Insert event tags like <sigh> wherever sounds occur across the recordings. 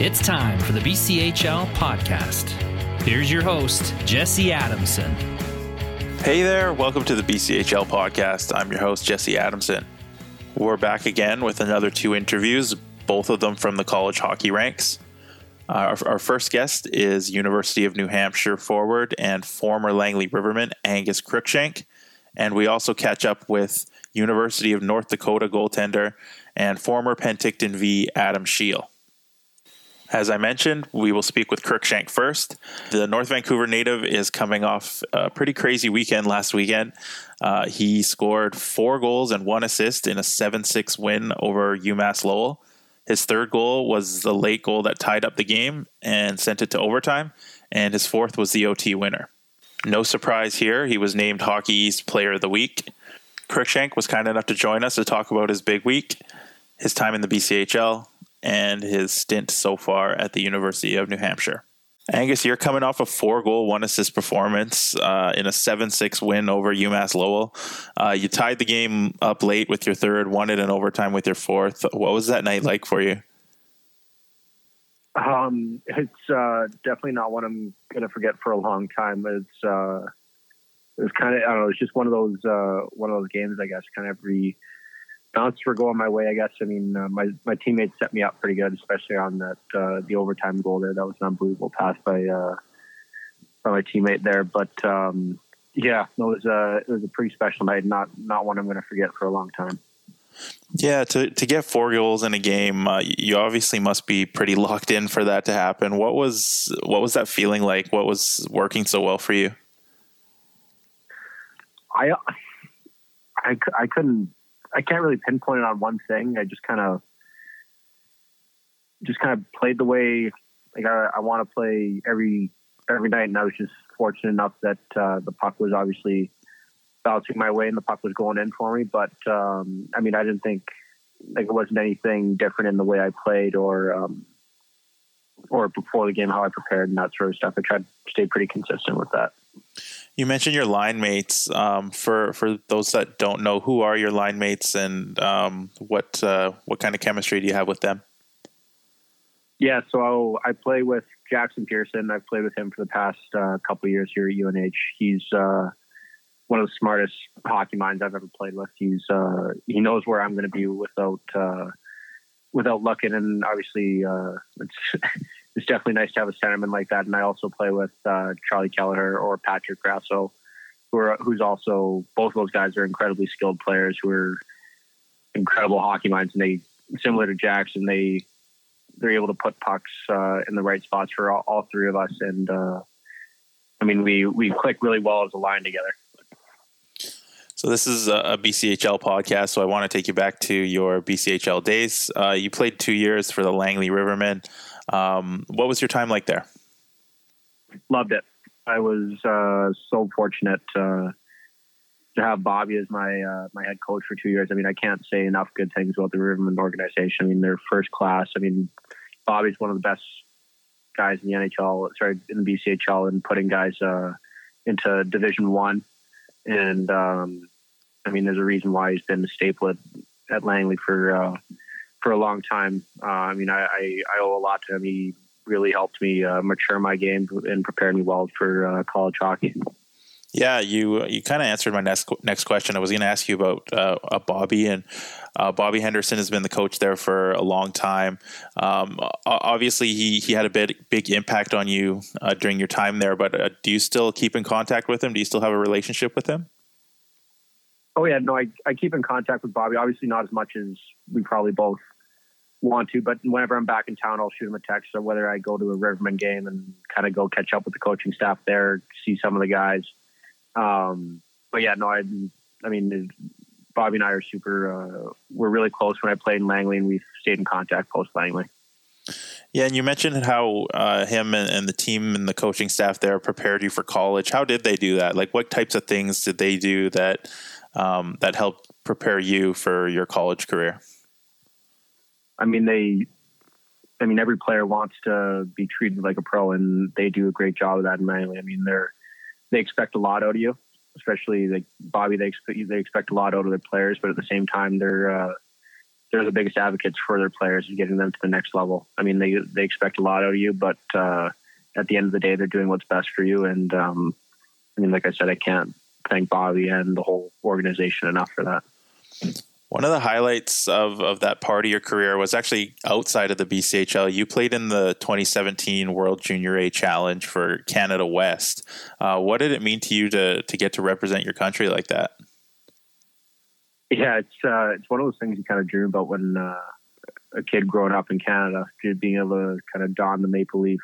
It's time for the BCHL podcast. Here's your host, Jesse Adamson. Hey there, welcome to the BCHL podcast. I'm your host, Jesse Adamson. We're back again with another two interviews, both of them from the college hockey ranks. Uh, our, our, first guest is University of New Hampshire forward and former Langley Rivermen Angus Cruikshank. And we also catch up with University of North Dakota goaltender and former Penticton Vee Adam Scheel. As I mentioned, we will speak with Cruikshank first. The North Vancouver native is coming off a pretty crazy weekend last weekend. Uh, he scored four goals and one assist in a 7 6 win over UMass Lowell. His third goal was the late goal that tied up the game and sent it to overtime, and his fourth was the OT winner. No surprise here, he was named Hockey East Player of the Week. Cruikshank was kind enough to join us to talk about his big week, his time in the BCHL, and his stint so far at the University of New Hampshire. Angus, you're coming off a four goal, one assist performance uh, in a 7 6 win over UMass Lowell. Uh, you tied the game up late with your third, won it in overtime with your fourth. What was that night like for you? Um, it's uh, definitely not one I'm going to forget for a long time. It's uh, it was kind of I don't know. It's just one of those uh, one of those games. I guess kind of every bounce were going my way. I guess. I mean, uh, my my teammates set me up pretty good, especially on that uh, the overtime goal there. That was an unbelievable pass by uh, by my teammate there. But um, yeah, it was a it was a pretty special night. Not not one I'm going to forget for a long time. Yeah, to to get four goals in a game, uh, you obviously must be pretty locked in for that to happen. What was what was that feeling like? What was working so well for you? I I, I couldn't I can't really pinpoint it on one thing. I just kind of just kind of played the way like I, I want to play every every night, and I was just fortunate enough that uh, the puck was obviously bouncing my way and the puck was going in for me. But um, I mean, I didn't think like it wasn't anything different in the way I played or um, or before the game how I prepared and that sort of stuff. I tried to stay pretty consistent with that. You mentioned your line mates. Um, for for those that don't know, who are your line mates, and um, what uh, what kind of chemistry do you have with them? Yeah, so I play with Jackson Pearson. I've played with him for the past uh, couple years here at UNH. He's uh, one of the smartest hockey minds I've ever played with. He's uh, he knows where I'm going to be without uh, without looking, and obviously uh, <laughs> it's it's definitely nice to have a centerman like that. And I also play with uh, Charlie Kelleher or Patrick Grasso, who are, who's also both those guys are incredibly skilled players who are incredible hockey minds. And they similar to Jackson, they they're able to put pucks uh, in the right spots for all, all three of us. And uh, I mean, we we click really well as a line together. So this is a BCHL podcast. So I want to take you back to your BCHL days. Uh, you played two years for the Langley Rivermen. Um, what was your time like there? Loved it. I was uh, so fortunate uh, to have Bobby as my uh, my head coach for two years. I mean, I can't say enough good things about the Rivermen organization. I mean, they're first class. I mean, Bobby's one of the best guys in the NHL, sorry, in the BCHL, and putting guys uh, into Division One. And um, I mean, there's a reason why he's been a staple at, at Langley for uh, for a long time. Uh, I mean, I, I, I, owe a lot to him. He really helped me uh, mature my game and prepare me well for uh, college hockey. Yeah, you you kind of answered my next next question. I was going to ask you about uh, Bobby, and uh, Bobby Henderson has been the coach there for a long time. Um, obviously, he he had a big big impact on you uh, during your time there. But do you still keep in contact with him? Do you still have a relationship with him? Oh yeah, no, I, I keep in contact with Bobby. Obviously, not as much as we probably both want to, but whenever I'm back in town, I'll shoot him a text. So whether I go to a Rivermen game and kind of go catch up with the coaching staff there, see some of the guys. Um, but yeah, no, I, I mean, Bobby and I are super. Uh, we're really close when I played in Langley, and we've stayed in contact post Langley. Yeah, and you mentioned how uh, him and, and, the team and the coaching staff there prepared you for college. How did they do that? Like, what types of things did they do that um, that helped prepare you for your college career? I mean, they, I mean, every player wants to be treated like a pro, and they do a great job of that in Langley. I mean, they're they expect a lot out of you, especially like Bobby. They expect they expect a lot out of their players, but at the same time, they're uh, they're the biggest advocates for their players and getting them to the next level. I mean, they they expect a lot out of you, but uh, at the end of the day, they're doing what's best for you. And um, I mean, like I said, I can't thank Bobby and the whole organization enough for that. One of the highlights of, of that part of your career was actually outside of the BCHL. You played in the 2017 World Junior A Challenge for Canada West. Uh, what did it mean to you to to get to represent your country like that? Yeah, it's uh, it's one of those things you kind of dream about when uh, a kid growing up in Canada, being able to kind of don the maple leaf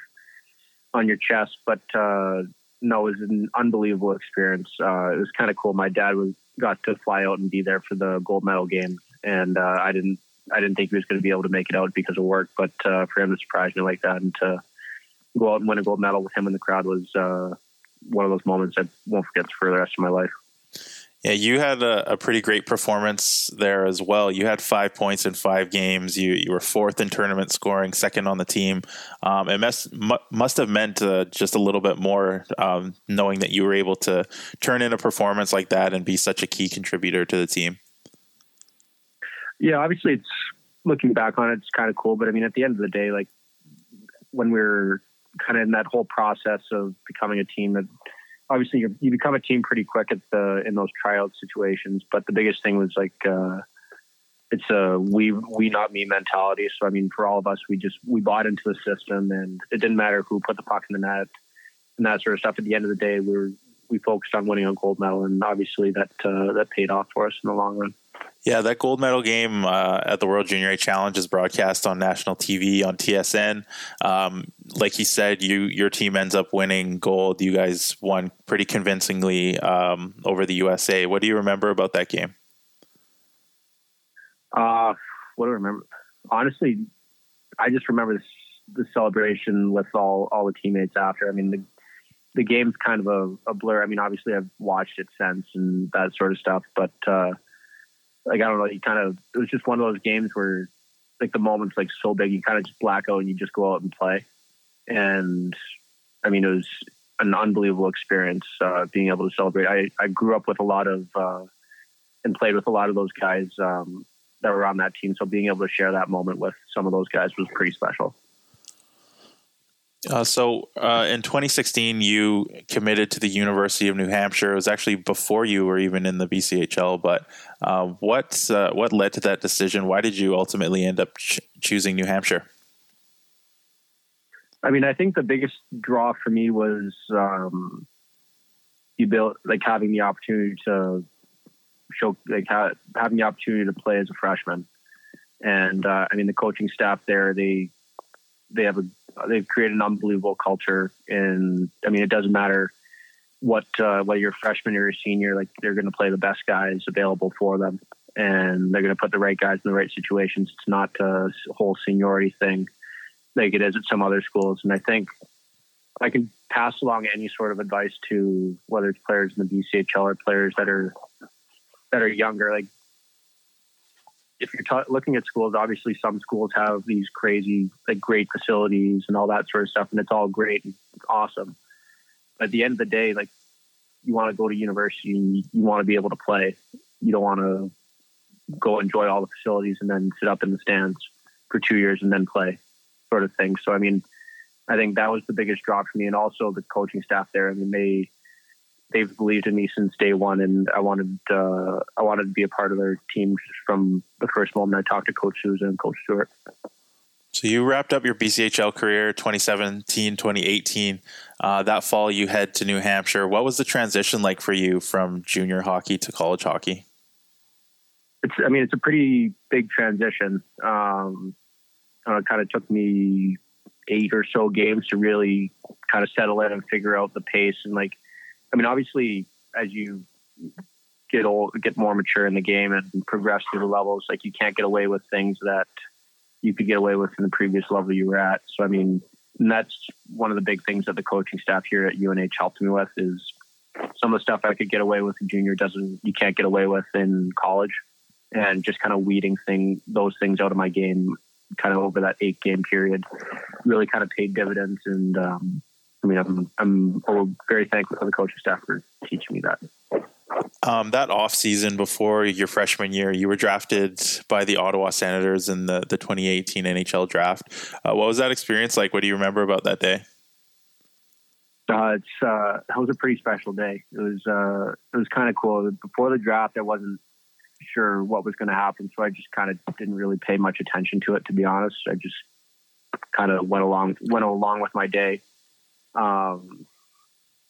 on your chest. But uh, no, it was an unbelievable experience. Uh, it was kind of cool. My dad was got to fly out and be there for the gold medal games, and uh, I didn't I didn't think he was going to be able to make it out because of work. But uh, for him to surprise me like that and to go out and win a gold medal with him in the crowd was one of those moments I won't forget for the rest of my life. Yeah, you had a, a, pretty great performance there as well. You had five points in five games. You you were fourth in tournament scoring, second on the team. Um, it must must have meant uh, just a little bit more um, knowing that you were able to turn in a performance like that and be such a key contributor to the team. Yeah, obviously, it's looking back on it, it's kind of cool. But I mean, at the end of the day, like when we are kind of in that whole process of becoming a team that obviously you become a team pretty quick at the in those tryout situations. But the biggest thing was like uh, it's a we we not me mentality. So I mean, for all of us, we just we bought into the system, and it didn't matter who put the puck in the net and that sort of stuff. At the end of the day, we were we focused on winning a gold medal, and obviously that uh, that paid off for us in the long run. Yeah, that gold medal game uh, at the World Junior A Challenge is broadcast on national TV on TSN. Um, like he said, you your team ends up winning gold. You guys won pretty convincingly um, over the USA. What do you remember about that game? Uh, what do I remember? Honestly, I just remember this, the celebration with all all the teammates after. I mean, the the game's kind of a, a blur. I mean, obviously I've watched it since and that sort of stuff, but. Uh, like I don't know, you kind of it was just one of those games where like the moment's like so big, you kind of just black out and you just go out and play. And I mean, it was an unbelievable experience uh, being able to celebrate. I, I grew up with a lot of uh, and played with a lot of those guys um, that were on that team. So being able to share that moment with some of those guys was pretty special. Uh, so uh, in 2016, you committed to the University of New Hampshire. It was actually before you were even in the BCHL. But uh, what uh, what led to that decision? Why did you ultimately end up ch- choosing New Hampshire? I mean, I think the biggest draw for me was um, you built like having the opportunity to show like ha- having the opportunity to play as a freshman, and uh, I mean the coaching staff there they they have a they've created an unbelievable culture. And I mean, it doesn't matter what uh, whether you're a freshman or a senior, like they're going to play the best guys available for them, and they're going to put the right guys in the right situations. It's not a whole seniority thing like it is at some other schools. And I think I can pass along any sort of advice to whether it's players in the BCHL or players that are that are younger. Like if you're ta- looking at schools, obviously some schools have these crazy, like great facilities and all that sort of stuff, and it's all great and awesome. But at the end of the day, like you want to go to university, you want to be able to play. You don't want to go enjoy all the facilities and then sit up in the stands for two years and then play, sort of thing. So I mean, I think that was the biggest drop for me, and also the coaching staff there. I mean, they they've believed in me since day one, and I wanted uh, I wanted to be a part of their team from the first moment I talked to Coach Souza and Coach Stewart. So you wrapped up your BCHL career 2017, 2018. Uh, that fall, you head to New Hampshire. What was the transition like for you from junior hockey to college hockey? It's, I mean, it's a pretty big transition. Um, uh, it kind of took me eight or so games to really kind of settle in and figure out the pace and like I mean, obviously, as you get old, get more mature in the game and progress through the levels, like you can't get away with things that you could get away with in the previous level you were at. So, I mean, that's one of the big things that the coaching staff here at UNH helped me with is some of the stuff I could get away with in junior doesn't you can't get away with in college, and just kind of weeding thing those things out of my game, kind of over that eight game period, really kind of paid dividends and um, I mean, I'm I'm very thankful for the coaching staff for teaching me that. Um, that off season before your freshman year, you were drafted by the Ottawa Senators in the, the 2018 NHL draft. Uh, what was that experience like? What do you remember about that day? Uh, it's uh, it was a pretty special day. It was uh, it was kind of cool. Before the draft, I wasn't sure what was going to happen, so I just kind of didn't really pay much attention to it. To be honest, I just kind of went along went along with my day. Um,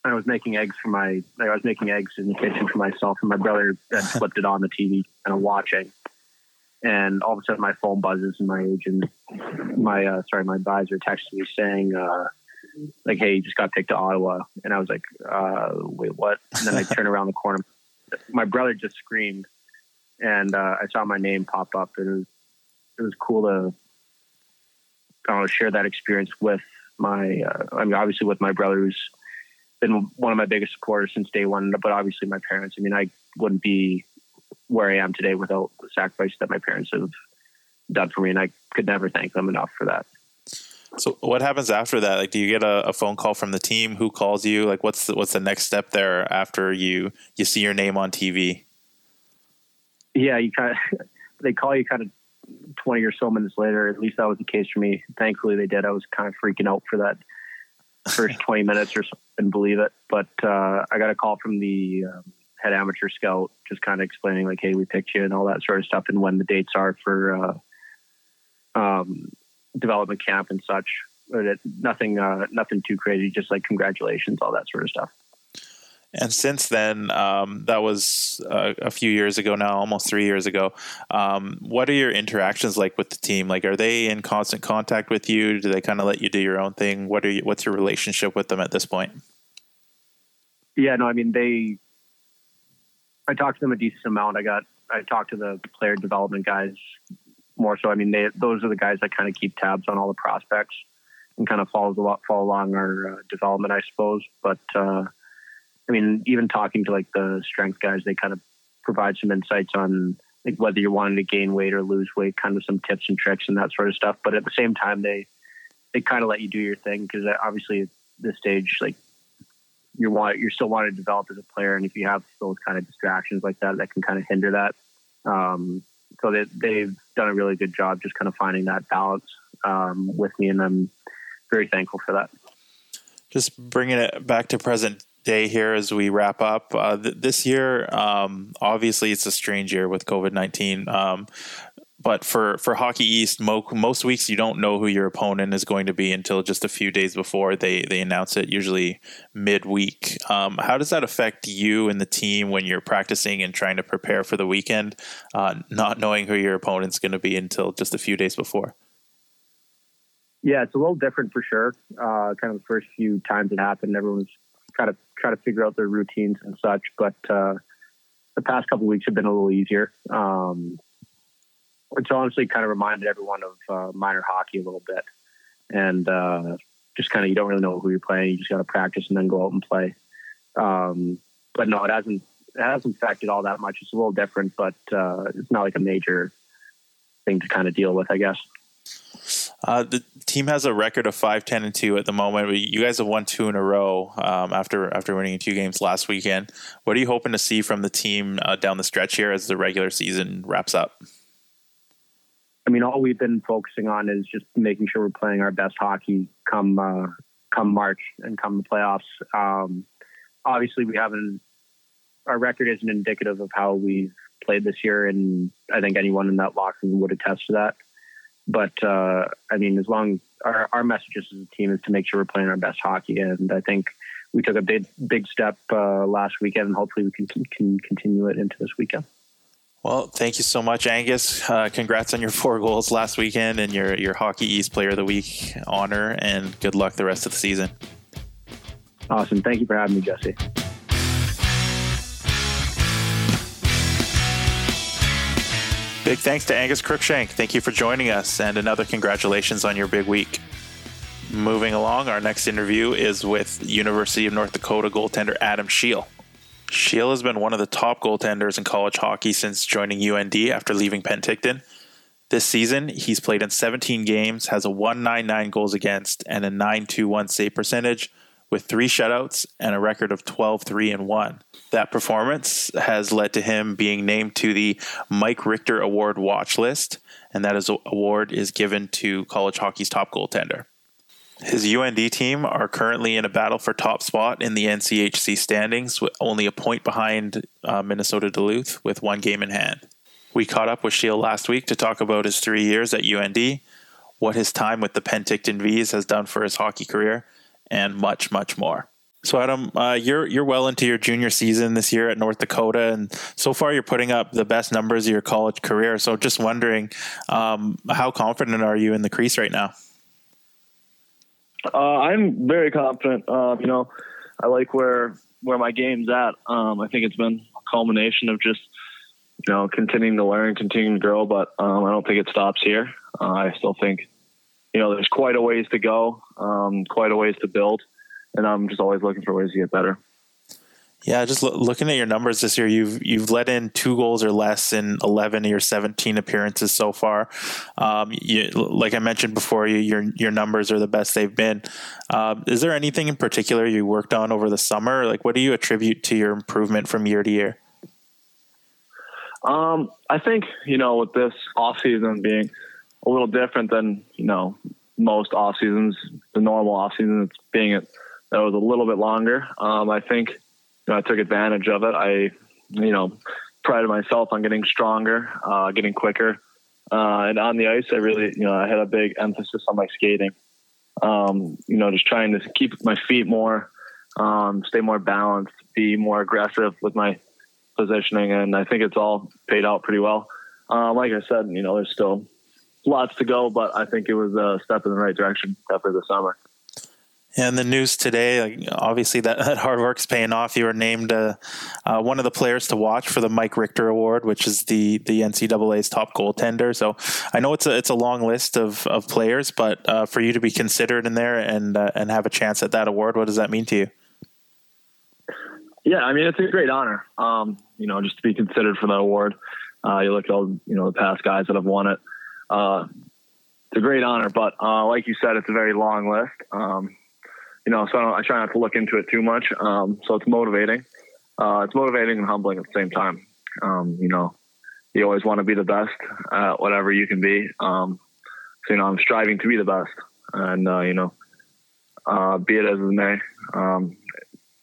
I was making eggs for my I was making eggs in the kitchen for myself, and my brother had <laughs> flipped it on the TV and I'm watching. And all of a sudden, my phone buzzes, and my agent, my uh, sorry, my advisor texted me saying. Uh, like, hey, you just got picked to Ottawa. And I was like, uh, wait, what? And then I <laughs> turn around the corner. My brother just screamed and uh, I saw my name pop up. And it was, it was cool to, I don't know, share that experience with my, uh, I mean, obviously with my brother who's been one of my biggest supporters since day one, but obviously my parents. I mean, I wouldn't be where I am today without the sacrifice that my parents have done for me. And I could never thank them enough for that. So what happens after that? Like, do you get a, a, phone call from the team? Who calls you? Like, what's the, what's the next step there after you you see your name on TV? Yeah, you kind of <laughs> they call you kind of twenty or so minutes later. At least that was the case for me. Thankfully, they did. I was kind of freaking out for that <laughs> first twenty minutes or so. and believe it, but uh, I got a call from the um, head amateur scout, just kind of explaining like, "Hey, we picked you," and all that sort of stuff, and when the dates are for. Uh, um, development camp and such. But it, nothing, uh, nothing too crazy. Just like congratulations, all that sort of stuff. And since then, um, that was uh, a few years ago now, almost three years ago. Um, what are your interactions like with the team? Like, are they in constant contact with you? Do they kind of let you do your own thing? What are you, what's your relationship with them at this point? Yeah, no, I mean they. I talked to them a decent amount. I got I talked to the player development guys more so. I mean, they, those are the guys that kind of keep tabs on all the prospects and kind of follows a lot, follow along our uh, development, I suppose. But uh, I mean, even talking to like the strength guys, they kind of provide some insights on like whether you're wanting to gain weight or lose weight, kind of some tips and tricks and that sort of stuff. But at the same time, they they kind of let you do your thing because uh, obviously at this stage, like you want you're still wanting to develop as a player, and if you have those kind of distractions like that, that can kind of hinder that. Um, so they, they've done a really good job just kind of finding that balance um, with me, and I'm very thankful for that. Just bringing it back to present day here as we wrap up. Uh, th- this year, um, obviously, it's a strange year with COVID 19. Um, but for for Hockey East, mo- most weeks you don't know who your opponent is going to be until just a few days before they they announce it. Usually midweek. Um, how does that affect you and the team when you're practicing and trying to prepare for the weekend, uh, not knowing who your opponent's going to be until just a few days before? Yeah, it's a little different for sure. Uh, kind of the first few times it happened, everyone's kind to try to figure out their routines and such. But uh, the past couple weeks have been a little easier. Um, it's honestly kind of reminded everyone of uh, minor hockey a little bit, and uh, just kind of you don't really know who you're playing. You just got to practice and then go out and play. Um, but no, it hasn't it hasn't affected all that much. It's a little different, but uh, it's not like a major thing to kind of deal with, I guess. Uh, the team has a record of five, ten, and two at the moment. You guys have won two in a row um, after after winning two games last weekend. What are you hoping to see from the team uh, down the stretch here as the regular season wraps up? I mean, all we've been focusing on is just making sure we're playing our best hockey come uh, come March and come the playoffs. Um, obviously, we haven't. Our record isn't indicative of how we've played this year, and I think anyone in that locker room would attest to that. But uh, I mean, as long our our message as a team is to make sure we're playing our best hockey, and I think we took a big big step uh, last weekend, and hopefully we can, can continue it into this weekend. Well, thank you so much, Angus. Uh, congrats on your four goals last weekend and your, your Hockey East Player of the Week honor, and good luck the rest of the season. Awesome. Thank you for having me, Jesse. Big thanks to Angus Cruikshank. Thank you for joining us, and another congratulations on your big week. Moving along, our next interview is with University of North Dakota goaltender Adam Scheel. Scheel has been one of the top goaltenders in college hockey since joining UND after leaving Penticton. This season, he's played in 17 games, has a 199 goals against and a 921 save percentage with three shutouts and a record of 12 3 and 1. That performance has led to him being named to the Mike Richter Award watch list, and that is, award is given to college hockey's top goaltender. His UND team are currently in a battle for top spot in the NCHC standings, with only a point behind uh, Minnesota Duluth with one game in hand. We caught up with Scheel last week to talk about his three years at UND, what his time with the Penticton Vees has done for his hockey career, and much, much more. So, Adam, uh, you're you're well into your junior season this year at North Dakota, and so far you're putting up the best numbers of your college career. So, just wondering, um, how confident are you in the crease right now? Uh, I'm very confident. Uh, you know, I like where where my game's at. Um, I think it's been a culmination of just you know continuing to learn, continuing to grow. But um, I don't think it stops here. Uh, I still think you know there's quite a ways to go, um, quite a ways to build, and I'm just always looking for ways to get better. Yeah, just lo- looking at your numbers this year, you've you've let in two goals or less in eleven of your seventeen appearances so far. Um, you, like I mentioned before, you, your your numbers are the best they've been. Uh, is there anything in particular you worked on over the summer? Like, what do you attribute to your improvement from year to year? Um, I think you know with this off season being a little different than you know most off seasons, the normal off season, it's being it that was a little bit longer. Um, I think you know, I took advantage of it. I, you know, prided myself on getting stronger, uh, getting quicker. Uh, and on the ice, I really, you know, I had a big emphasis on my skating. Um, you know, just trying to keep my feet more, um, stay more balanced, be more aggressive with my positioning. And I think it's all paid out pretty well. Um, like I said, you know, there's still lots to go, but I think it was a step in the right direction after the summer. And the news today, like, obviously that, <laughs> that hard work's paying off. You were named uh, uh, one of the players to watch for the Mike Richter Award, which is the the NCAA's top goaltender. So I know it's a it's a long list of, of players, but uh, for you to be considered in there and uh, and have a chance at that award, what does that mean to you? Yeah, I mean it's a great honor. Um, you know, just to be considered for that award. Uh, you look at all you know the past guys that have won it. Uh, it's a great honor, but like you said, it's a very long list. Um, you know, so I, I, try not to look into it too much. Um, so it's motivating. Uh, it's motivating and humbling at the same time. Um, you know, you always want to be the best at whatever you can be. Um, so, you know, I'm striving to be the best and, uh, you know, uh, be it as it may, um,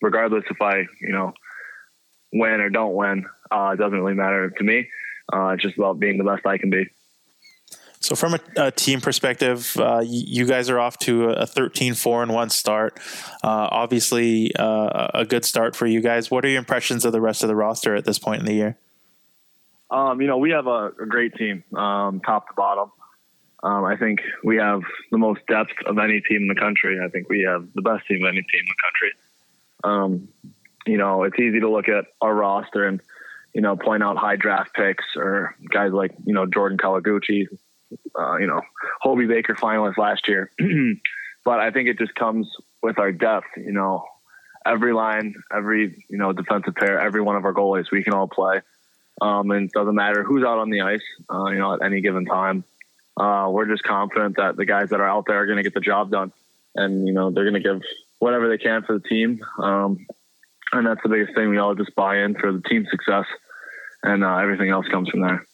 regardless if I, you know, win or don't win, uh, it doesn't really matter to me. Uh, it's just about being the best I can be. So, from a, a team perspective, uh, you guys are off to a 13 4 and 1 start. Uh, obviously, uh, a good start for you guys. What are your impressions of the rest of the roster at this point in the year? Um, you know, we have a, a great team, um, top to bottom. Um, I think we have the most depth of any team in the country. I think we have the best team of any team in the country. Um, you know, it's easy to look at our roster and, you know, point out high draft picks or guys like, you know, Jordan Kawaguchi, uh, you know, Hobey Baker finalist last year. <clears throat> but I think it just comes with our depth. You know, every line, every you know defensive pair, every one of our goalies, we can all play. Um, and it doesn't matter who's out on the ice. Uh, you know, at any given time, uh, we're just confident that the guys that are out there are going to get the job done, and you know they're going to give whatever they can for the team. Um, and that's the biggest thing. We all just buy in for the team success, and uh, everything else comes from there.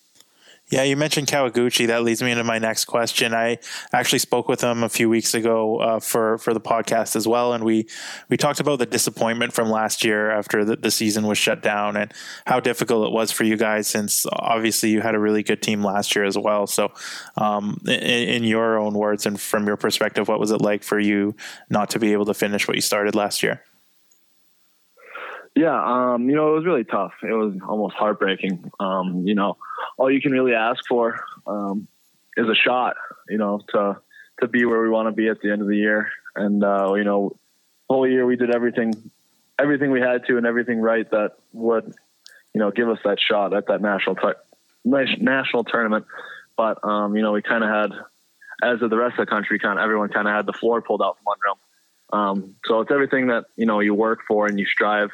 Yeah, you mentioned Kawaguchi. That leads me into my next question. I actually spoke with him a few weeks ago uh, for for the podcast as well, and we we talked about the disappointment from last year after the, the season was shut down and how difficult it was for you guys. Since obviously you had a really good team last year as well. So, um, in, in your own words and from your perspective, what was it like for you not to be able to finish what you started last year? Yeah, um, you know, it was really tough. It was almost heartbreaking. Um, you know, all you can really ask for um, is a shot, you know, to to be where we want to be at the end of the year. And uh, you know, whole year we did everything everything we had to and everything right that would, you know, give us that shot at that national t- national tournament. But um, you know, we kind of had, as of the rest of the country, kind of everyone kind of had the floor pulled out from under them. Um, so it's everything that you know you work for and you strive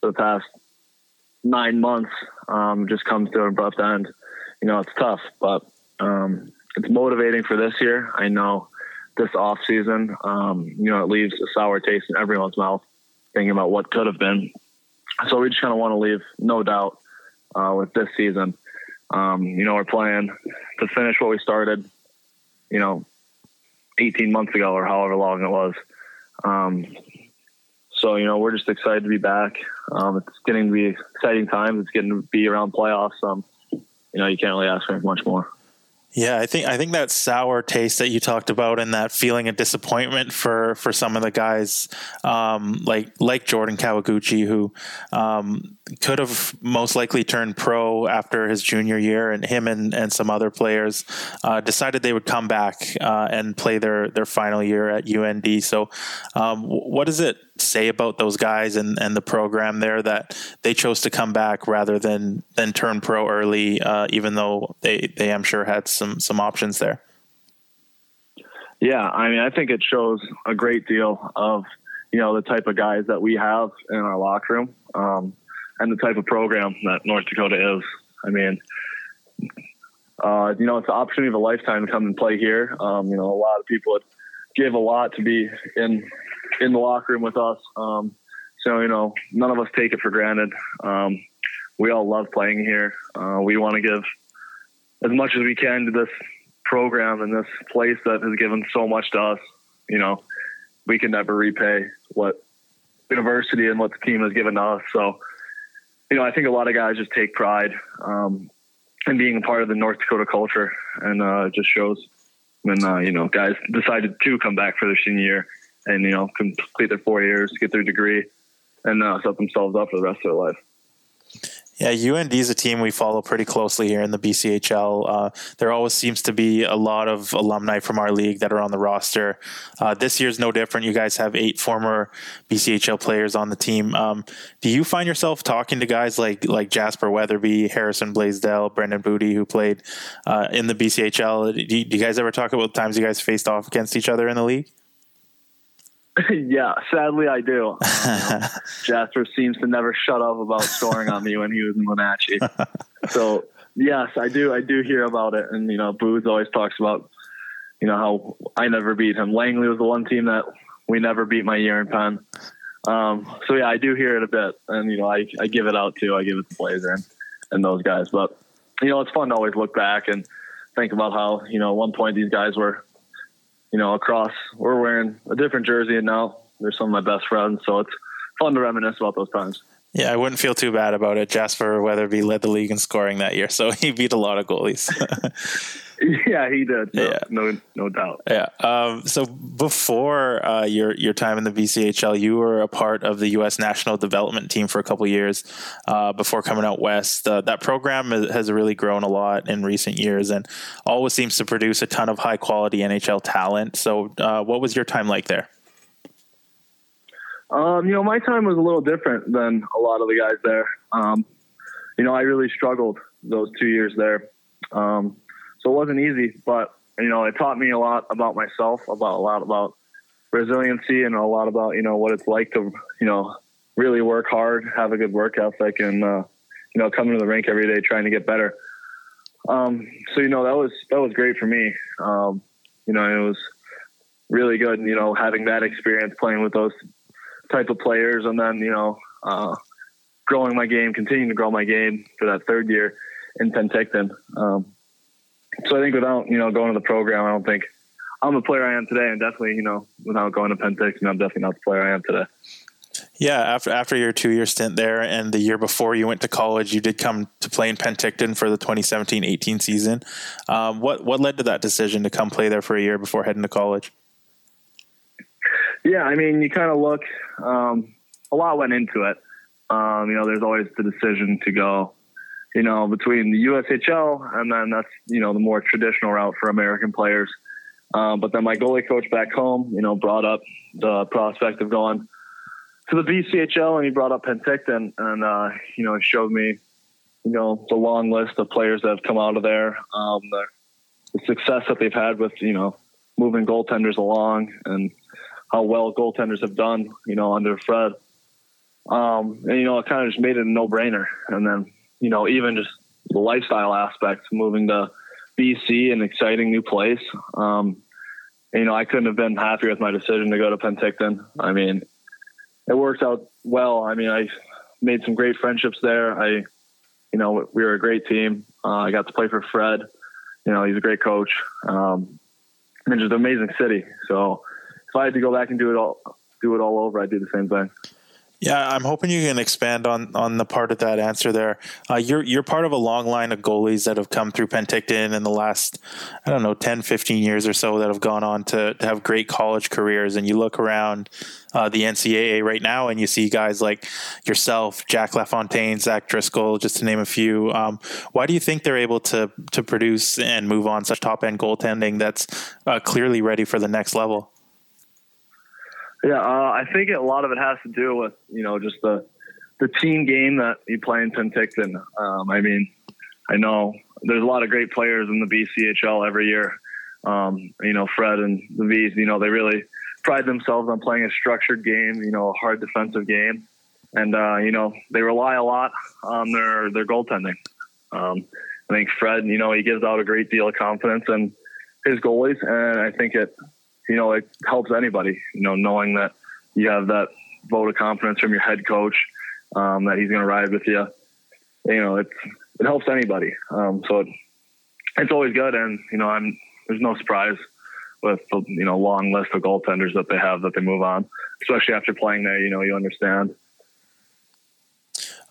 for the past nine months um, just comes to an abrupt end. You know, it's tough, but um, it's motivating for this year. I know this off season, um, you know, it leaves a sour taste in everyone's mouth thinking about what could have been. So we just kind of want to leave no doubt uh, with this season. Um, you know, we're playing to finish what we started, you know, 18 months ago or however long it was. So, you know, we're just excited to be back. Um, it's getting to be exciting times. It's getting to be around playoffs. Um, you know, you can't really ask for much more. Yeah, I think I think that sour taste that you talked about and that feeling of disappointment for for some of the guys, um, like like Jordan Kawaguchi, who um, could have most likely turned pro after his junior year, and him and, and some other players uh, decided they would come back uh, and play their their final year at UND. So, um, what does it say about those guys and, and the program there that they chose to come back rather than than turn pro early, uh, even though they they I'm sure had some some options there. Yeah, I mean, I think it shows a great deal of you know the type of guys that we have in our locker room, um, and the type of program that North Dakota is. I mean, uh, you know, it's the opportunity of a lifetime to come and play here. Um, you know, a lot of people would give a lot to be in in the locker room with us. Um, so you know, none of us take it for granted. Um, we all love playing here. Uh, we want to give as much as we can to this program and this place that has given so much to us. You know, we can never repay what university and what the team has given to us. So, you know, I think a lot of guys just take pride um, in being a part of the North Dakota culture, and uh, it just shows when uh, you know guys decided to come back for their senior year and you know complete their four years, get their degree, and uh, set themselves up for the rest of their life. Yeah, UND is a team we follow pretty closely here in the BCHL. Uh, there always seems to be a lot of alumni from our league that are on the roster. Uh, this year's no different. You guys have eight former BCHL players on the team. Um, do you find yourself talking to guys like like Jasper Weatherby, Harrison Blaisdell, Brendan Budy, who played uh, in the BCHL? Do you, do you guys ever talk about the times you guys faced off against each other in the league? <laughs> yeah, sadly I do. Um, <laughs> Jasper seems to never shut up about scoring on me when he was in Wenatchee. So yes, I do. I do hear about it, and you know, Booz always talks about you know how I never beat him. Langley was the one team that we never beat my year in Penn. Um, so yeah, I do hear it a bit, and you know, I, I give it out too. I give it to Blazer and, and those guys. But you know, it's fun to always look back and think about how you know at one point these guys were you know, across, we're wearing a different jersey and now they're some of my best friends. So it's fun to reminisce about those times. Yeah, I wouldn't feel too bad about it. Jasper Weatherby led the league in scoring that year, so <laughs> he beat a lot of goalies. <laughs> yeah, he did. No, yeah, no, no doubt. Yeah. Um, so before uh, your your time in the BCHL, you were a part of the U.S. national development team for a couple years uh, before coming out west. Uh, that program has really grown a lot in recent years, and always seems to produce a ton of high quality NHL talent. So, uh, what was your time like there? Um, you know, my time was a little different than a lot of the guys there. Um, you know, I really struggled those two years there. Um, so it wasn't easy, but you know, it taught me a lot about myself, about a lot about resiliency and a lot about, you know, what it's like to, you know, really work hard, have a good work ethic and, uh, you know, coming to the rink every day, trying to get better. Um, so, you know, that was, that was great for me. Um, you know, it was really good, you know, having that experience playing with those type of players, and then you know, uh, growing my game, continuing to grow my game for that third year in Penticton. Um, so I think without you know going to the program, I don't think I'm the player I am today, and definitely you know without going to Penticton, I'm definitely not the player I am today. Yeah, after after your two year stint there and the year before you went to college, you did come to play in Penticton for the 2017-18 season. Um, what what led to that decision to come play there for a year before heading to college? Yeah, I mean, you kind of look. Um, a lot went into it. Um, you know, there's always the decision to go, you know, between the USHL and then that's you know the more traditional route for American players. Um, but then my goalie coach back home, you know, brought up the prospect of going to the BCHL, and he brought up Penticton, and uh, you know, showed me, you know, the long list of players that have come out of there, um, the, the success that they've had with you know moving goaltenders along, and how well goaltenders have done, you know, under Fred. Um, and you know, it kind of just made it a no-brainer. And then, you know, even just the lifestyle aspects, moving to BC, an exciting new place. Um, you know, I couldn't have been happier with my decision to go to Penticton. I mean, it worked out well. I mean, I made some great friendships there. I, you know, we were a great team. Uh, I got to play for Fred. You know, he's a great coach. Um, and just an amazing city. So if I had to go back and do it all, do it all over, I'd do the same thing. Yeah, I'm hoping you can expand on on the part of that answer there. Uh, you're you're part of a long line of goalies that have come through Penticton in the last, I don't know, 10, 15 years or so that have gone on to, to have great college careers. And you look around uh, the NCAA right now and you see guys like yourself, Jack LaFontaine, Zach Driscoll, just to name a few. Um, why do you think they're able to to produce and move on such top end goaltending that's uh, clearly ready for the next level? Yeah, uh, I think a lot of it has to do with you know just the the team game that you play in Penticton. Um, I mean, I know there's a lot of great players in the BCHL every year. Um, you know, Fred and the Vees, you know, they really pride themselves on playing a structured game, you know, a hard defensive game. And, uh, you know, they rely a lot on their, their goaltending. Um, I think Fred, you know, he gives out a great deal of confidence in his goalies. And I think it, you know, it helps anybody, you know, knowing that you have that vote of confidence from your head coach, um, that he's going to ride with you. You know, it's, it helps anybody. Um, so it, it's always good. And, you know, I'm, there's no surprise with the, you know, long list of goaltenders that they have that they move on, especially after playing there, you know, you understand.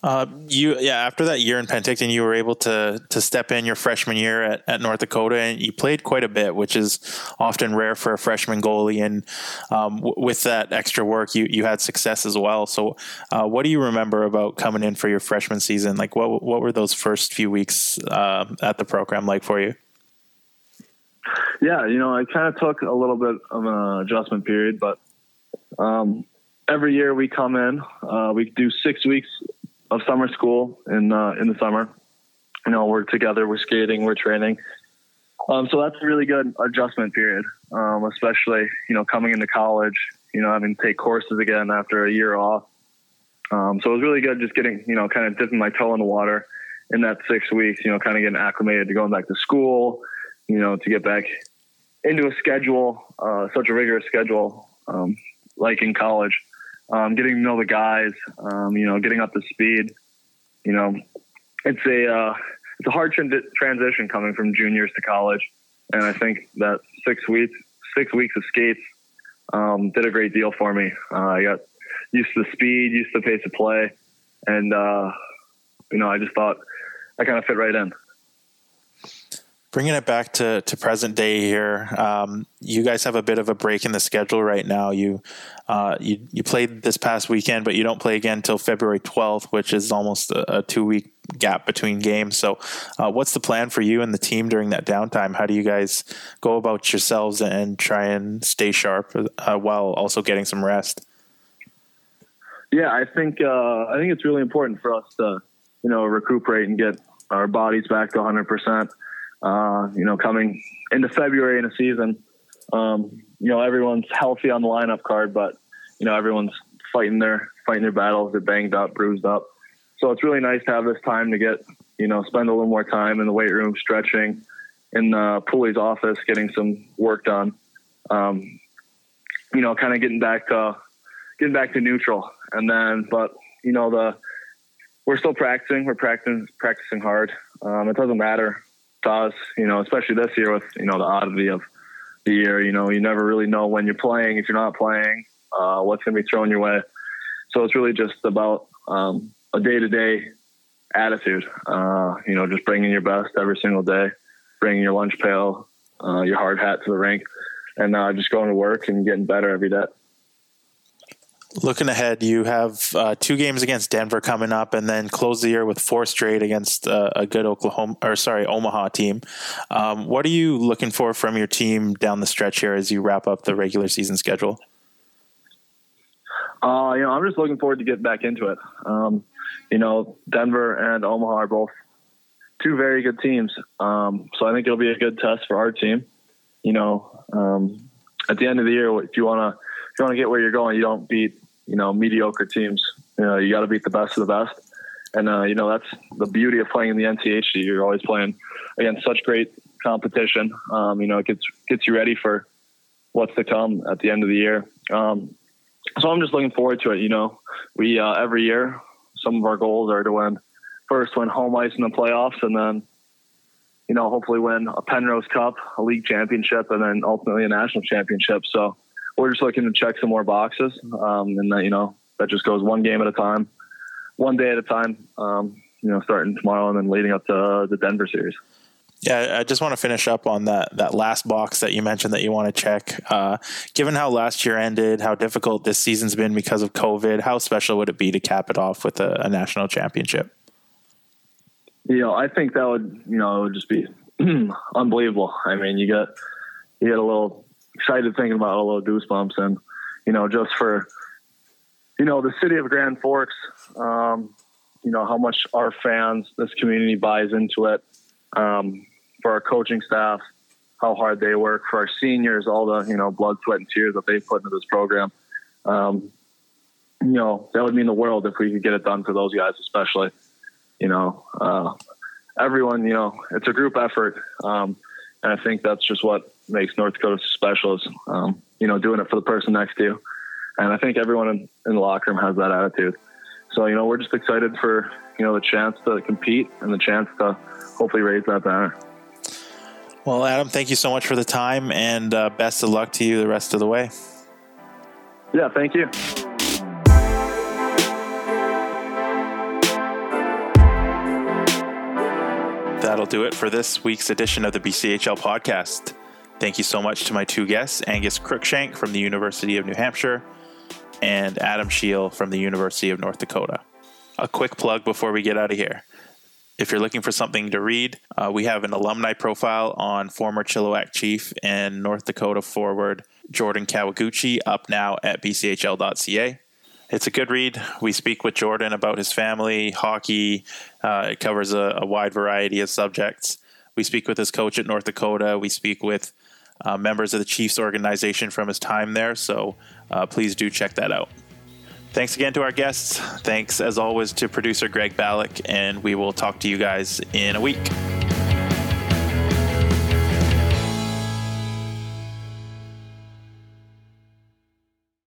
Uh, you yeah after that year in Penticton you were able to to step in your freshman year at, at North Dakota and you played quite a bit which is often rare for a freshman goalie. And um, w- with that extra work you you had success as well. So uh, what do you remember about coming in for your freshman season? Like what what were those first few weeks uh, at the program like for you? Yeah you know I kind of took a little bit of an adjustment period but um, every year we come in uh, we do six weeks of summer school in uh, in the summer. You know, we're together, we're skating, we're training. Um, so that's a really good adjustment period, um, especially you know coming into college. You know, having to take courses again after a year off. Um, so it was really good just getting you know kind of dipping my toe in the water in that six weeks. You know, kind of getting acclimated to going back to school. You know, to get back into a schedule, uh, such a rigorous schedule um, like in college um, getting to know the guys, um, you know, getting up to speed. You know, it's a uh, it's a hard transition coming from juniors to college, and I think that six weeks six weeks of skates um, did a great deal for me. Uh, I got used to the speed, used to the pace of play, and uh, you know, I just thought I kind of fit right in bringing it back to, to present day here, um, you guys have a bit of a break in the schedule right now. You, uh, you you played this past weekend, but you don't play again until February 12th, which is almost a, a two week gap between games. So, uh, what's the plan for you and the team during that downtime? How do you guys go about yourselves and try and stay sharp uh, while also getting some rest? Yeah, I think uh, I think it's really important for us to you know recuperate and get our bodies back to 100 percent uh, you know, coming into February in a season, um, you know, everyone's healthy on the lineup card, but you know, everyone's fighting their fighting their battles. They're banged up, bruised up. So it's really nice to have this time to get, you know, spend a little more time in the weight room, stretching, in the Pooley's office, getting some work done. Um, you know, kind of getting back to getting back to neutral, and then, but you know, the we're still practicing. We're practicing practicing hard. Um, it doesn't matter you know, especially this year with, you know, the oddity of the year, you know, you never really know when you're playing, if you're not playing, uh, what's going to be thrown your way. So it's really just about um, a day to day attitude, uh, you know, just bringing your best every single day, bringing your lunch pail, uh, your hard hat to the rink, and uh, just going to work and getting better every day looking ahead, you have uh, two games against Denver coming up, and then close the year with four straight against uh, a good Oklahoma or sorry Omaha team. Um, what are you looking for from your team down the stretch here as you wrap up the regular season schedule? Uh, you know, I'm just looking forward to getting back into it. Um, you know, Denver and Omaha are both two very good teams, um, so I think it'll be a good test for our team. You know, um, at the end of the year, if you want to you want to get where you're going, you don't beat you know mediocre teams. You know, you got to beat the best of the best. And uh, you know that's the beauty of playing in the NCHC. You're always playing against such great competition. Um, you know, it gets gets you ready for what's to come at the end of the year. Um, so I'm just looking forward to it. You know, we uh, every year some of our goals are to win first win home ice in the playoffs, and then you know hopefully win a Penrose Cup, a league championship, and then ultimately a national championship. So we're just looking to check some more boxes, um, and that you know that just goes one game at a time, one day at a time. Um, you know, starting tomorrow and then leading up to the Denver series. Yeah, I just want to finish up on that that last box that you mentioned that you want to check. Uh, given how last year ended, how difficult this season's been because of COVID, how special would it be to cap it off with a, a national championship? You know, I think that would you know it would just be <clears throat> unbelievable. I mean, you get you get a little excited thinking about all those goosebumps, and you know, just for you know the city of Grand Forks, um, you know how much our fans, this community buys into it um, for our coaching staff, how hard they work, for our seniors, all the you know blood, sweat, and tears that they put into this program. Um, you know that would mean the world if we could get it done for those guys, especially. You know, uh, everyone. You know, it's a group effort, um, and I think that's just what makes North Dakota special. Is um, you know doing it for the person next to you, and I think everyone in, in the locker room has that attitude. So you know, we're just excited for you know the chance to compete and the chance to hopefully raise that banner. Well, Adam, thank you so much for the time and uh, best of luck to you the rest of the way. Yeah, thank you. That'll do it for this week's edition of the BCHL podcast. Thank you so much to my two guests, Angus Crookshank from the University of New Hampshire and Adam Scheel from the University of North Dakota. A quick plug before we get out of here. If you're looking for something to read, uh, we have an alumni profile on former Chilliwack Chief and North Dakota forward Jordan Kawaguchi up now at bchl.ca. It's a good read. We speak with Jordan about his family, hockey. Uh, it covers a, a, wide variety of subjects. We speak with his coach at North Dakota. We speak with uh, members of the Chiefs organization from his time there. So uh, please do check that out. Thanks again to our guests. Thanks, as always, to producer Greg Ballack, and we will talk to you guys in a week.